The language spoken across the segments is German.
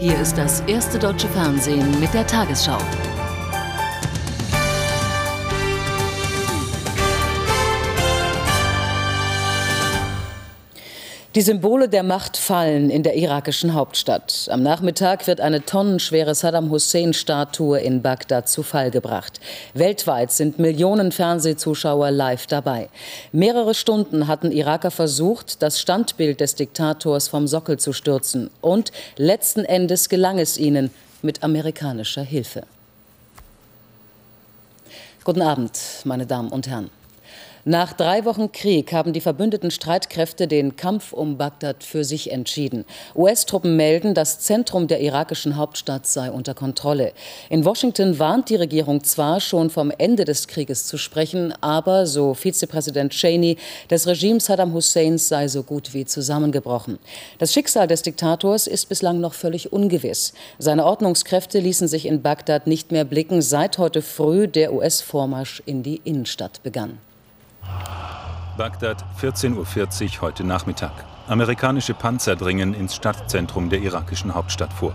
Hier ist das erste deutsche Fernsehen mit der Tagesschau. Die Symbole der Macht fallen in der irakischen Hauptstadt. Am Nachmittag wird eine tonnenschwere Saddam Hussein-Statue in Bagdad zu Fall gebracht. Weltweit sind Millionen Fernsehzuschauer live dabei. Mehrere Stunden hatten Iraker versucht, das Standbild des Diktators vom Sockel zu stürzen. Und letzten Endes gelang es ihnen mit amerikanischer Hilfe. Guten Abend, meine Damen und Herren. Nach drei Wochen Krieg haben die verbündeten Streitkräfte den Kampf um Bagdad für sich entschieden. US-Truppen melden, das Zentrum der irakischen Hauptstadt sei unter Kontrolle. In Washington warnt die Regierung zwar schon vom Ende des Krieges zu sprechen, aber, so Vizepräsident Cheney, das Regime Saddam Husseins sei so gut wie zusammengebrochen. Das Schicksal des Diktators ist bislang noch völlig ungewiss. Seine Ordnungskräfte ließen sich in Bagdad nicht mehr blicken, seit heute früh der US-Vormarsch in die Innenstadt begann. Bagdad, 14.40 Uhr heute Nachmittag. Amerikanische Panzer dringen ins Stadtzentrum der irakischen Hauptstadt vor.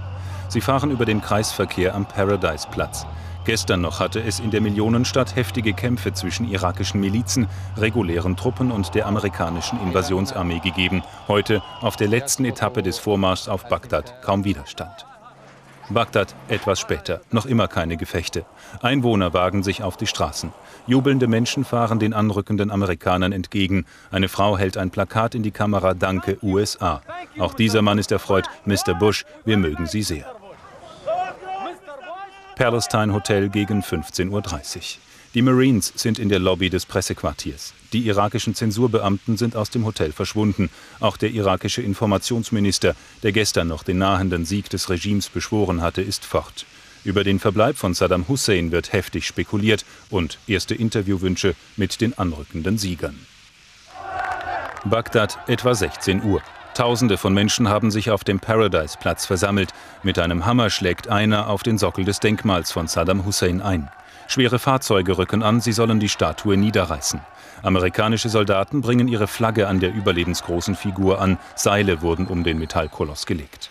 Sie fahren über den Kreisverkehr am Paradise-Platz. Gestern noch hatte es in der Millionenstadt heftige Kämpfe zwischen irakischen Milizen, regulären Truppen und der amerikanischen Invasionsarmee gegeben. Heute, auf der letzten Etappe des Vormarschs auf Bagdad, kaum Widerstand. Bagdad etwas später, noch immer keine Gefechte. Einwohner wagen sich auf die Straßen. Jubelnde Menschen fahren den anrückenden Amerikanern entgegen. Eine Frau hält ein Plakat in die Kamera Danke USA. Auch dieser Mann ist erfreut. Mr. Bush, wir mögen Sie sehr. Palestine Hotel gegen 15.30 Uhr. Die Marines sind in der Lobby des Pressequartiers. Die irakischen Zensurbeamten sind aus dem Hotel verschwunden. Auch der irakische Informationsminister, der gestern noch den nahenden Sieg des Regimes beschworen hatte, ist fort. Über den Verbleib von Saddam Hussein wird heftig spekuliert und erste Interviewwünsche mit den anrückenden Siegern. Bagdad etwa 16 Uhr. Tausende von Menschen haben sich auf dem Paradise-Platz versammelt. Mit einem Hammer schlägt einer auf den Sockel des Denkmals von Saddam Hussein ein. Schwere Fahrzeuge rücken an, sie sollen die Statue niederreißen. Amerikanische Soldaten bringen ihre Flagge an der überlebensgroßen Figur an. Seile wurden um den Metallkoloss gelegt.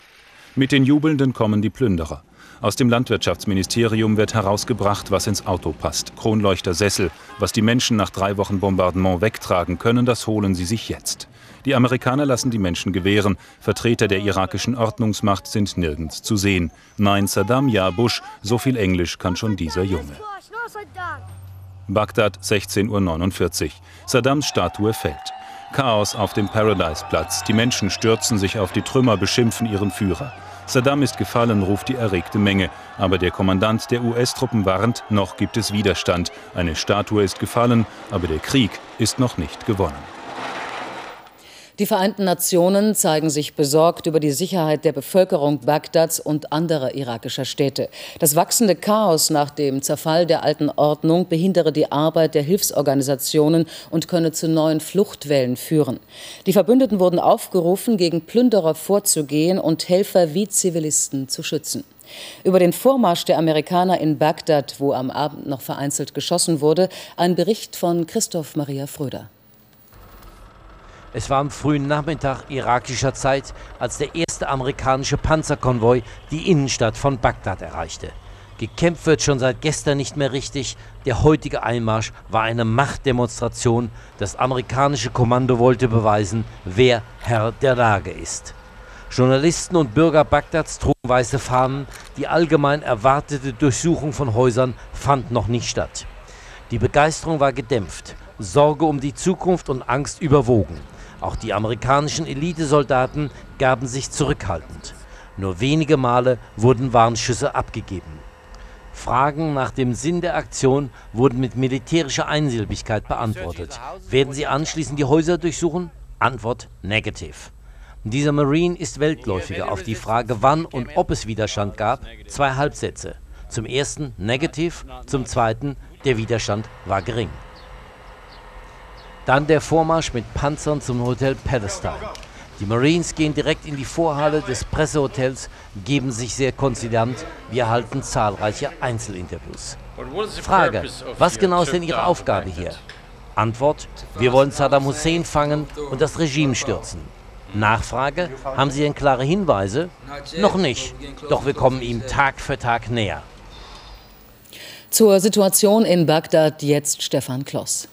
Mit den Jubelnden kommen die Plünderer. Aus dem Landwirtschaftsministerium wird herausgebracht, was ins Auto passt. Kronleuchter, Sessel. Was die Menschen nach drei Wochen Bombardement wegtragen können, das holen sie sich jetzt. Die Amerikaner lassen die Menschen gewähren. Vertreter der irakischen Ordnungsmacht sind nirgends zu sehen. Nein, Saddam, ja, Bush, so viel Englisch kann schon dieser Junge. Bagdad, 16.49 Uhr. Saddams Statue fällt. Chaos auf dem Paradise-Platz. Die Menschen stürzen sich auf die Trümmer, beschimpfen ihren Führer. Saddam ist gefallen, ruft die erregte Menge. Aber der Kommandant der US-Truppen warnt, noch gibt es Widerstand. Eine Statue ist gefallen, aber der Krieg ist noch nicht gewonnen. Die Vereinten Nationen zeigen sich besorgt über die Sicherheit der Bevölkerung Bagdads und anderer irakischer Städte. Das wachsende Chaos nach dem Zerfall der alten Ordnung behindere die Arbeit der Hilfsorganisationen und könne zu neuen Fluchtwellen führen. Die Verbündeten wurden aufgerufen, gegen Plünderer vorzugehen und Helfer wie Zivilisten zu schützen. Über den Vormarsch der Amerikaner in Bagdad, wo am Abend noch vereinzelt geschossen wurde, ein Bericht von Christoph Maria Fröder. Es war am frühen Nachmittag irakischer Zeit, als der erste amerikanische Panzerkonvoi die Innenstadt von Bagdad erreichte. Gekämpft wird schon seit gestern nicht mehr richtig. Der heutige Einmarsch war eine Machtdemonstration. Das amerikanische Kommando wollte beweisen, wer Herr der Lage ist. Journalisten und Bürger Bagdads trugen weiße Fahnen. Die allgemein erwartete Durchsuchung von Häusern fand noch nicht statt. Die Begeisterung war gedämpft. Sorge um die Zukunft und Angst überwogen. Auch die amerikanischen Elitesoldaten gaben sich zurückhaltend. Nur wenige Male wurden Warnschüsse abgegeben. Fragen nach dem Sinn der Aktion wurden mit militärischer Einsilbigkeit beantwortet. Werden sie anschließend die Häuser durchsuchen? Antwort negative. Dieser Marine ist Weltläufiger auf die Frage, wann und ob es Widerstand gab. Zwei Halbsätze. Zum ersten negativ, zum zweiten der Widerstand war gering. Dann der Vormarsch mit Panzern zum Hotel Palestine. Die Marines gehen direkt in die Vorhalle des Pressehotels, geben sich sehr konzident. Wir erhalten zahlreiche Einzelinterviews. Frage, was genau ist denn Ihre Aufgabe hier? Antwort, wir wollen Saddam Hussein fangen und das Regime stürzen. Nachfrage, haben Sie denn klare Hinweise? Noch nicht, doch wir kommen ihm Tag für Tag näher. Zur Situation in Bagdad jetzt Stefan Kloss.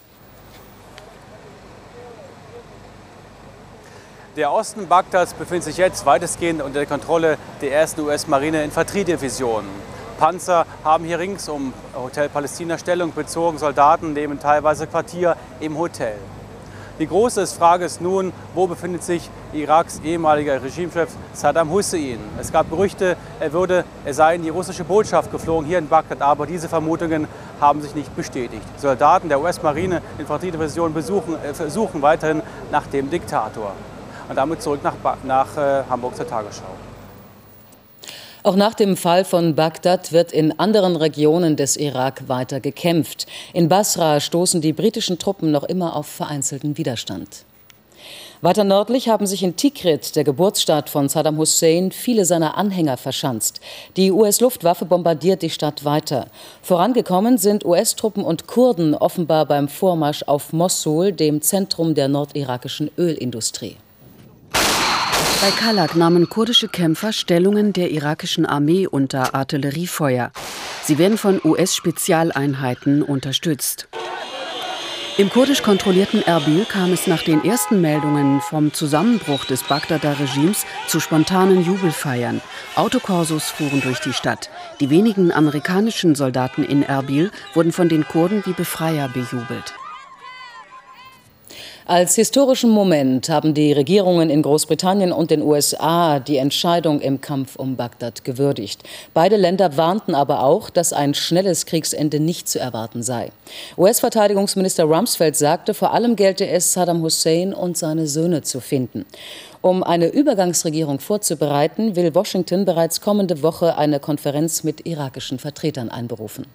Der Osten Bagdads befindet sich jetzt weitestgehend unter der Kontrolle der ersten US-Marine-Infanteriedivision. Panzer haben hier rings um Hotel Palästina Stellung bezogen. Soldaten nehmen teilweise Quartier im Hotel. Die große Frage ist nun, wo befindet sich Iraks ehemaliger Regimechef Saddam Hussein? Es gab Gerüchte, er, würde, er sei in die russische Botschaft geflogen hier in Bagdad, aber diese Vermutungen haben sich nicht bestätigt. Soldaten der US-Marine Infanteriedivision äh, suchen weiterhin nach dem Diktator. Und damit zurück nach, nach äh, Hamburg zur Tagesschau. Auch nach dem Fall von Bagdad wird in anderen Regionen des Irak weiter gekämpft. In Basra stoßen die britischen Truppen noch immer auf vereinzelten Widerstand. Weiter nördlich haben sich in Tikrit, der Geburtsstadt von Saddam Hussein, viele seiner Anhänger verschanzt. Die US-Luftwaffe bombardiert die Stadt weiter. Vorangekommen sind US-Truppen und Kurden offenbar beim Vormarsch auf Mossul, dem Zentrum der nordirakischen Ölindustrie. Bei Kalak nahmen kurdische Kämpfer Stellungen der irakischen Armee unter Artilleriefeuer. Sie werden von US-Spezialeinheiten unterstützt. Im kurdisch kontrollierten Erbil kam es nach den ersten Meldungen vom Zusammenbruch des Bagdader Regimes zu spontanen Jubelfeiern. Autokorsos fuhren durch die Stadt. Die wenigen amerikanischen Soldaten in Erbil wurden von den Kurden wie Befreier bejubelt. Als historischen Moment haben die Regierungen in Großbritannien und den USA die Entscheidung im Kampf um Bagdad gewürdigt. Beide Länder warnten aber auch, dass ein schnelles Kriegsende nicht zu erwarten sei. US-Verteidigungsminister Rumsfeld sagte, vor allem gelte es, Saddam Hussein und seine Söhne zu finden. Um eine Übergangsregierung vorzubereiten, will Washington bereits kommende Woche eine Konferenz mit irakischen Vertretern einberufen.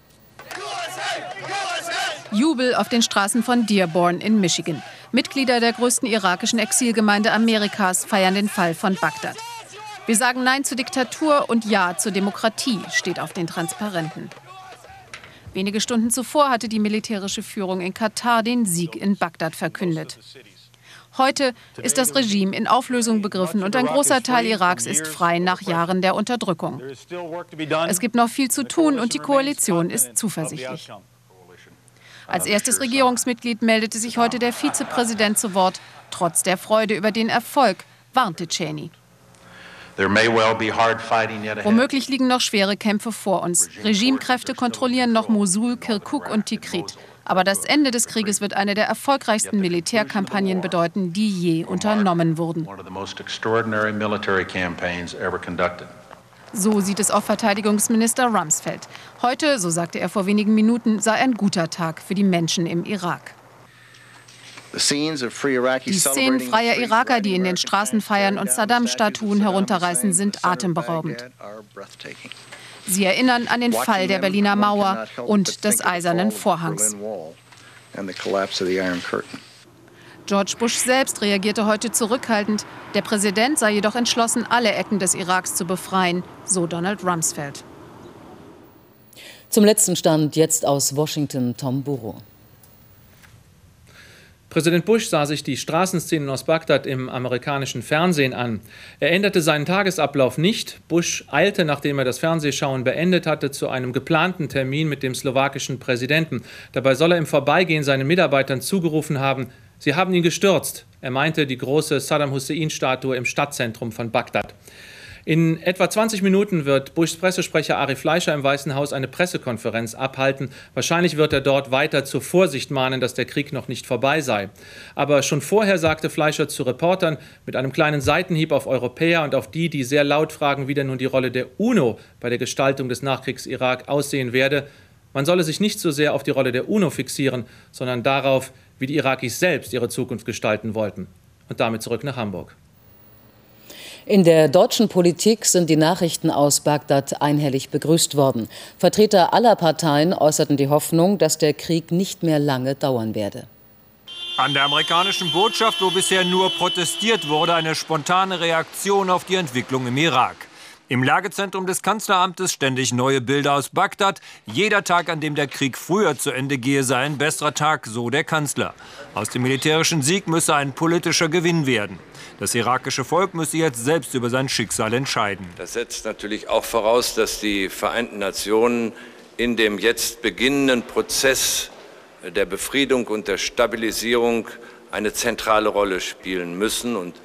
Jubel auf den Straßen von Dearborn in Michigan. Mitglieder der größten irakischen Exilgemeinde Amerikas feiern den Fall von Bagdad. Wir sagen Nein zur Diktatur und Ja zur Demokratie, steht auf den Transparenten. Wenige Stunden zuvor hatte die militärische Führung in Katar den Sieg in Bagdad verkündet. Heute ist das Regime in Auflösung begriffen und ein großer Teil Iraks ist frei nach Jahren der Unterdrückung. Es gibt noch viel zu tun und die Koalition ist zuversichtlich. Als erstes Regierungsmitglied meldete sich heute der Vizepräsident zu Wort. Trotz der Freude über den Erfolg warnte Cheney. Womöglich liegen noch schwere Kämpfe vor uns. Regimekräfte kontrollieren noch Mosul, Kirkuk und Tikrit. Aber das Ende des Krieges wird eine der erfolgreichsten Militärkampagnen bedeuten, die je unternommen wurden. So sieht es auch Verteidigungsminister Rumsfeld. Heute, so sagte er vor wenigen Minuten, sei ein guter Tag für die Menschen im Irak. Die Szenen freier Iraker, die in den Straßen feiern und Saddam-Statuen herunterreißen, sind atemberaubend. Sie erinnern an den Fall der Berliner Mauer und des Eisernen Vorhangs. George Bush selbst reagierte heute zurückhaltend. Der Präsident sei jedoch entschlossen, alle Ecken des Iraks zu befreien, so Donald Rumsfeld. Zum letzten Stand jetzt aus Washington Tom Burrow. Präsident Bush sah sich die Straßenszenen aus Bagdad im amerikanischen Fernsehen an. Er änderte seinen Tagesablauf nicht. Bush eilte, nachdem er das Fernsehschauen beendet hatte, zu einem geplanten Termin mit dem slowakischen Präsidenten. Dabei soll er im Vorbeigehen seinen Mitarbeitern zugerufen haben, Sie haben ihn gestürzt. Er meinte die große Saddam Hussein-Statue im Stadtzentrum von Bagdad. In etwa 20 Minuten wird Bushs Pressesprecher Ari Fleischer im Weißen Haus eine Pressekonferenz abhalten. Wahrscheinlich wird er dort weiter zur Vorsicht mahnen, dass der Krieg noch nicht vorbei sei. Aber schon vorher sagte Fleischer zu Reportern mit einem kleinen Seitenhieb auf Europäer und auf die, die sehr laut fragen, wie denn nun die Rolle der UNO bei der Gestaltung des Nachkriegs-Irak aussehen werde, man solle sich nicht so sehr auf die Rolle der UNO fixieren, sondern darauf, wie die Irakis selbst ihre Zukunft gestalten wollten. Und damit zurück nach Hamburg. In der deutschen Politik sind die Nachrichten aus Bagdad einhellig begrüßt worden. Vertreter aller Parteien äußerten die Hoffnung, dass der Krieg nicht mehr lange dauern werde. An der amerikanischen Botschaft, wo bisher nur protestiert wurde, eine spontane Reaktion auf die Entwicklung im Irak. Im Lagezentrum des Kanzleramtes ständig neue Bilder aus Bagdad. Jeder Tag, an dem der Krieg früher zu Ende gehe, sei ein besserer Tag, so der Kanzler. Aus dem militärischen Sieg müsse ein politischer Gewinn werden. Das irakische Volk müsse jetzt selbst über sein Schicksal entscheiden. Das setzt natürlich auch voraus, dass die Vereinten Nationen in dem jetzt beginnenden Prozess der Befriedung und der Stabilisierung eine zentrale Rolle spielen müssen und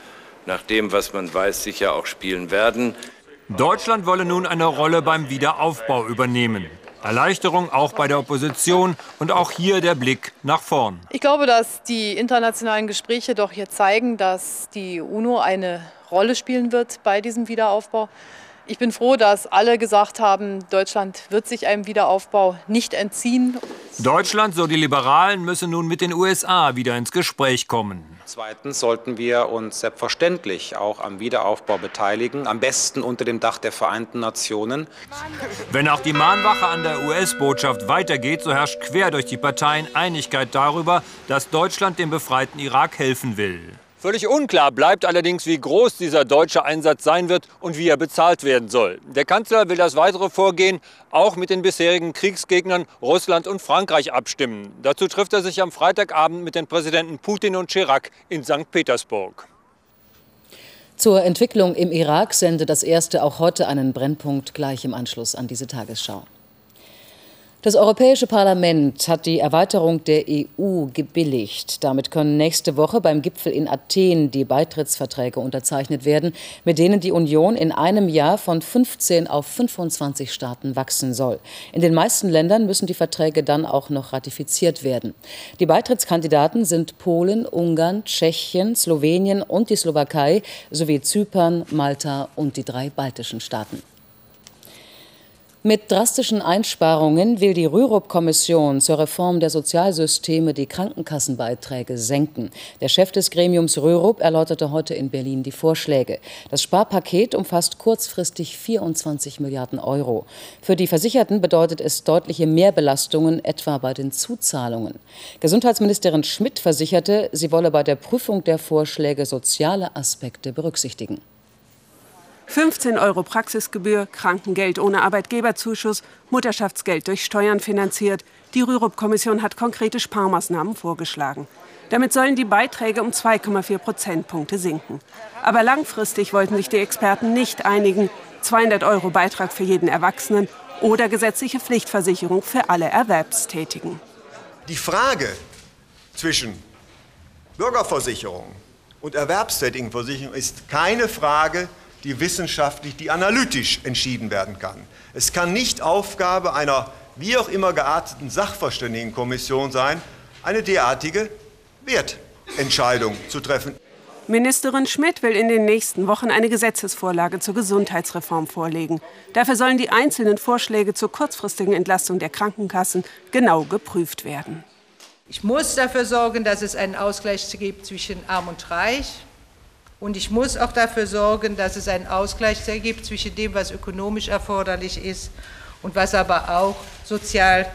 nach dem, was man weiß, sicher auch spielen werden. Deutschland wolle nun eine Rolle beim Wiederaufbau übernehmen. Erleichterung auch bei der Opposition und auch hier der Blick nach vorn. Ich glaube, dass die internationalen Gespräche doch hier zeigen, dass die UNO eine Rolle spielen wird bei diesem Wiederaufbau. Ich bin froh, dass alle gesagt haben, Deutschland wird sich einem Wiederaufbau nicht entziehen. Deutschland, so die Liberalen, müsse nun mit den USA wieder ins Gespräch kommen. Zweitens sollten wir uns selbstverständlich auch am Wiederaufbau beteiligen, am besten unter dem Dach der Vereinten Nationen. Wenn auch die Mahnwache an der US-Botschaft weitergeht, so herrscht quer durch die Parteien Einigkeit darüber, dass Deutschland dem befreiten Irak helfen will. Völlig unklar bleibt allerdings, wie groß dieser deutsche Einsatz sein wird und wie er bezahlt werden soll. Der Kanzler will das weitere Vorgehen auch mit den bisherigen Kriegsgegnern Russland und Frankreich abstimmen. Dazu trifft er sich am Freitagabend mit den Präsidenten Putin und Chirac in St. Petersburg. Zur Entwicklung im Irak sendet das erste auch heute einen Brennpunkt gleich im Anschluss an diese Tagesschau. Das Europäische Parlament hat die Erweiterung der EU gebilligt. Damit können nächste Woche beim Gipfel in Athen die Beitrittsverträge unterzeichnet werden, mit denen die Union in einem Jahr von 15 auf 25 Staaten wachsen soll. In den meisten Ländern müssen die Verträge dann auch noch ratifiziert werden. Die Beitrittskandidaten sind Polen, Ungarn, Tschechien, Slowenien und die Slowakei sowie Zypern, Malta und die drei baltischen Staaten. Mit drastischen Einsparungen will die Rürup-Kommission zur Reform der Sozialsysteme die Krankenkassenbeiträge senken. Der Chef des Gremiums Rürup erläuterte heute in Berlin die Vorschläge. Das Sparpaket umfasst kurzfristig 24 Milliarden Euro. Für die Versicherten bedeutet es deutliche Mehrbelastungen, etwa bei den Zuzahlungen. Gesundheitsministerin Schmidt versicherte, sie wolle bei der Prüfung der Vorschläge soziale Aspekte berücksichtigen. 15 Euro Praxisgebühr, Krankengeld ohne Arbeitgeberzuschuss, Mutterschaftsgeld durch Steuern finanziert. Die Rürup-Kommission hat konkrete Sparmaßnahmen vorgeschlagen. Damit sollen die Beiträge um 2,4 Prozentpunkte sinken. Aber langfristig wollten sich die Experten nicht einigen. 200 Euro Beitrag für jeden Erwachsenen oder gesetzliche Pflichtversicherung für alle Erwerbstätigen. Die Frage zwischen Bürgerversicherung und Erwerbstätigenversicherung ist keine Frage, die wissenschaftlich, die analytisch entschieden werden kann. Es kann nicht Aufgabe einer wie auch immer gearteten Sachverständigenkommission sein, eine derartige Wertentscheidung zu treffen. Ministerin Schmidt will in den nächsten Wochen eine Gesetzesvorlage zur Gesundheitsreform vorlegen. Dafür sollen die einzelnen Vorschläge zur kurzfristigen Entlastung der Krankenkassen genau geprüft werden. Ich muss dafür sorgen, dass es einen Ausgleich gibt zwischen Arm und Reich, und ich muss auch dafür sorgen, dass es einen Ausgleich gibt zwischen dem, was ökonomisch erforderlich ist und was aber auch sozial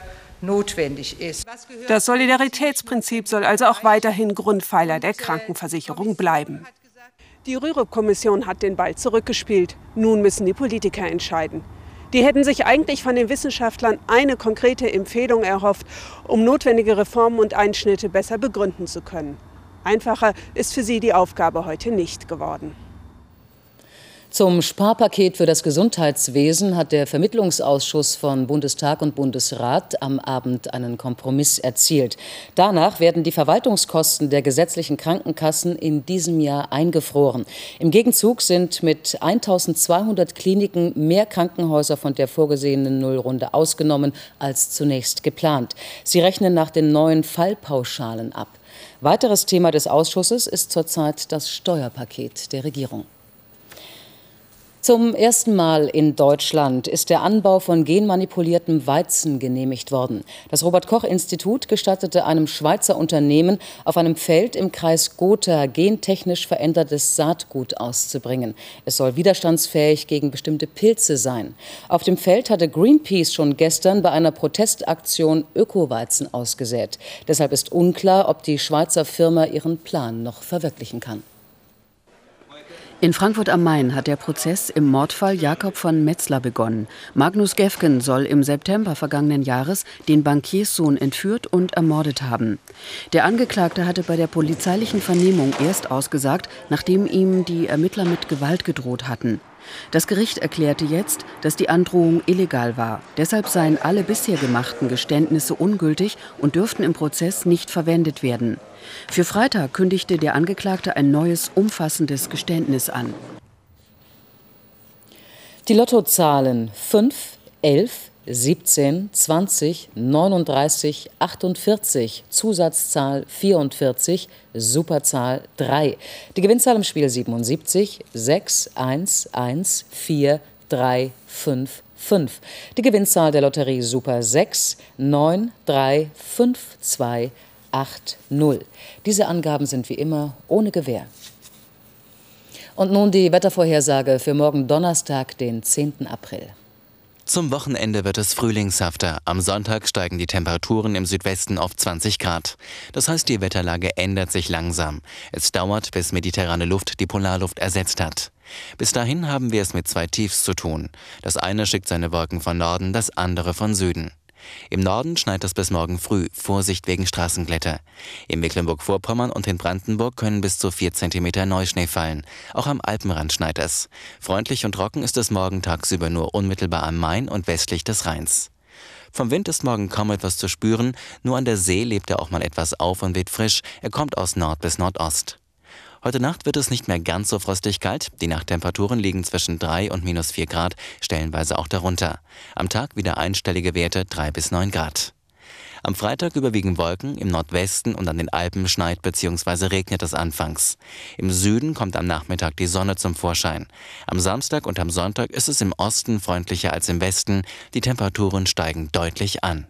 notwendig ist. Das Solidaritätsprinzip soll also auch weiterhin Grundpfeiler der Krankenversicherung bleiben. Die Rürup-Kommission hat den Ball zurückgespielt. Nun müssen die Politiker entscheiden. Die hätten sich eigentlich von den Wissenschaftlern eine konkrete Empfehlung erhofft, um notwendige Reformen und Einschnitte besser begründen zu können. Einfacher ist für sie die Aufgabe heute nicht geworden. Zum Sparpaket für das Gesundheitswesen hat der Vermittlungsausschuss von Bundestag und Bundesrat am Abend einen Kompromiss erzielt. Danach werden die Verwaltungskosten der gesetzlichen Krankenkassen in diesem Jahr eingefroren. Im Gegenzug sind mit 1200 Kliniken mehr Krankenhäuser von der vorgesehenen Nullrunde ausgenommen als zunächst geplant. Sie rechnen nach den neuen Fallpauschalen ab. Weiteres Thema des Ausschusses ist zurzeit das Steuerpaket der Regierung. Zum ersten Mal in Deutschland ist der Anbau von genmanipuliertem Weizen genehmigt worden. Das Robert Koch Institut gestattete einem Schweizer Unternehmen auf einem Feld im Kreis Gotha gentechnisch verändertes Saatgut auszubringen. Es soll widerstandsfähig gegen bestimmte Pilze sein. Auf dem Feld hatte Greenpeace schon gestern bei einer Protestaktion Ökoweizen ausgesät. Deshalb ist unklar, ob die Schweizer Firma ihren Plan noch verwirklichen kann. In Frankfurt am Main hat der Prozess im Mordfall Jakob von Metzler begonnen. Magnus Gefgen soll im September vergangenen Jahres den Bankierssohn entführt und ermordet haben. Der Angeklagte hatte bei der polizeilichen Vernehmung erst ausgesagt, nachdem ihm die Ermittler mit Gewalt gedroht hatten. Das Gericht erklärte jetzt, dass die Androhung illegal war. Deshalb seien alle bisher gemachten Geständnisse ungültig und dürften im Prozess nicht verwendet werden. Für Freitag kündigte der Angeklagte ein neues, umfassendes Geständnis an. Die Lottozahlen 5, 11, 17, 20, 39, 48, Zusatzzahl 44, Superzahl 3. Die Gewinnzahl im Spiel 77, 6, 1, 1, 4, 3, 5, 5. Die Gewinnzahl der Lotterie Super 6, 9, 3, 5, 2, 8, 0. Diese Angaben sind wie immer ohne Gewähr. Und nun die Wettervorhersage für morgen Donnerstag, den 10. April. Zum Wochenende wird es frühlingshafter. Am Sonntag steigen die Temperaturen im Südwesten auf 20 Grad. Das heißt, die Wetterlage ändert sich langsam. Es dauert, bis mediterrane Luft die Polarluft ersetzt hat. Bis dahin haben wir es mit zwei Tiefs zu tun. Das eine schickt seine Wolken von Norden, das andere von Süden. Im Norden schneit es bis morgen früh, Vorsicht wegen Straßenglätter. In Mecklenburg-Vorpommern und in Brandenburg können bis zu 4 cm Neuschnee fallen. Auch am Alpenrand schneit es. Freundlich und trocken ist es morgen tagsüber nur unmittelbar am Main und westlich des Rheins. Vom Wind ist morgen kaum etwas zu spüren, nur an der See lebt er auch mal etwas auf und weht frisch, er kommt aus Nord bis Nordost. Heute Nacht wird es nicht mehr ganz so frostig kalt. Die Nachttemperaturen liegen zwischen 3 und minus 4 Grad, stellenweise auch darunter. Am Tag wieder einstellige Werte 3 bis 9 Grad. Am Freitag überwiegen Wolken, im Nordwesten und an den Alpen schneit bzw. regnet es anfangs. Im Süden kommt am Nachmittag die Sonne zum Vorschein. Am Samstag und am Sonntag ist es im Osten freundlicher als im Westen, die Temperaturen steigen deutlich an.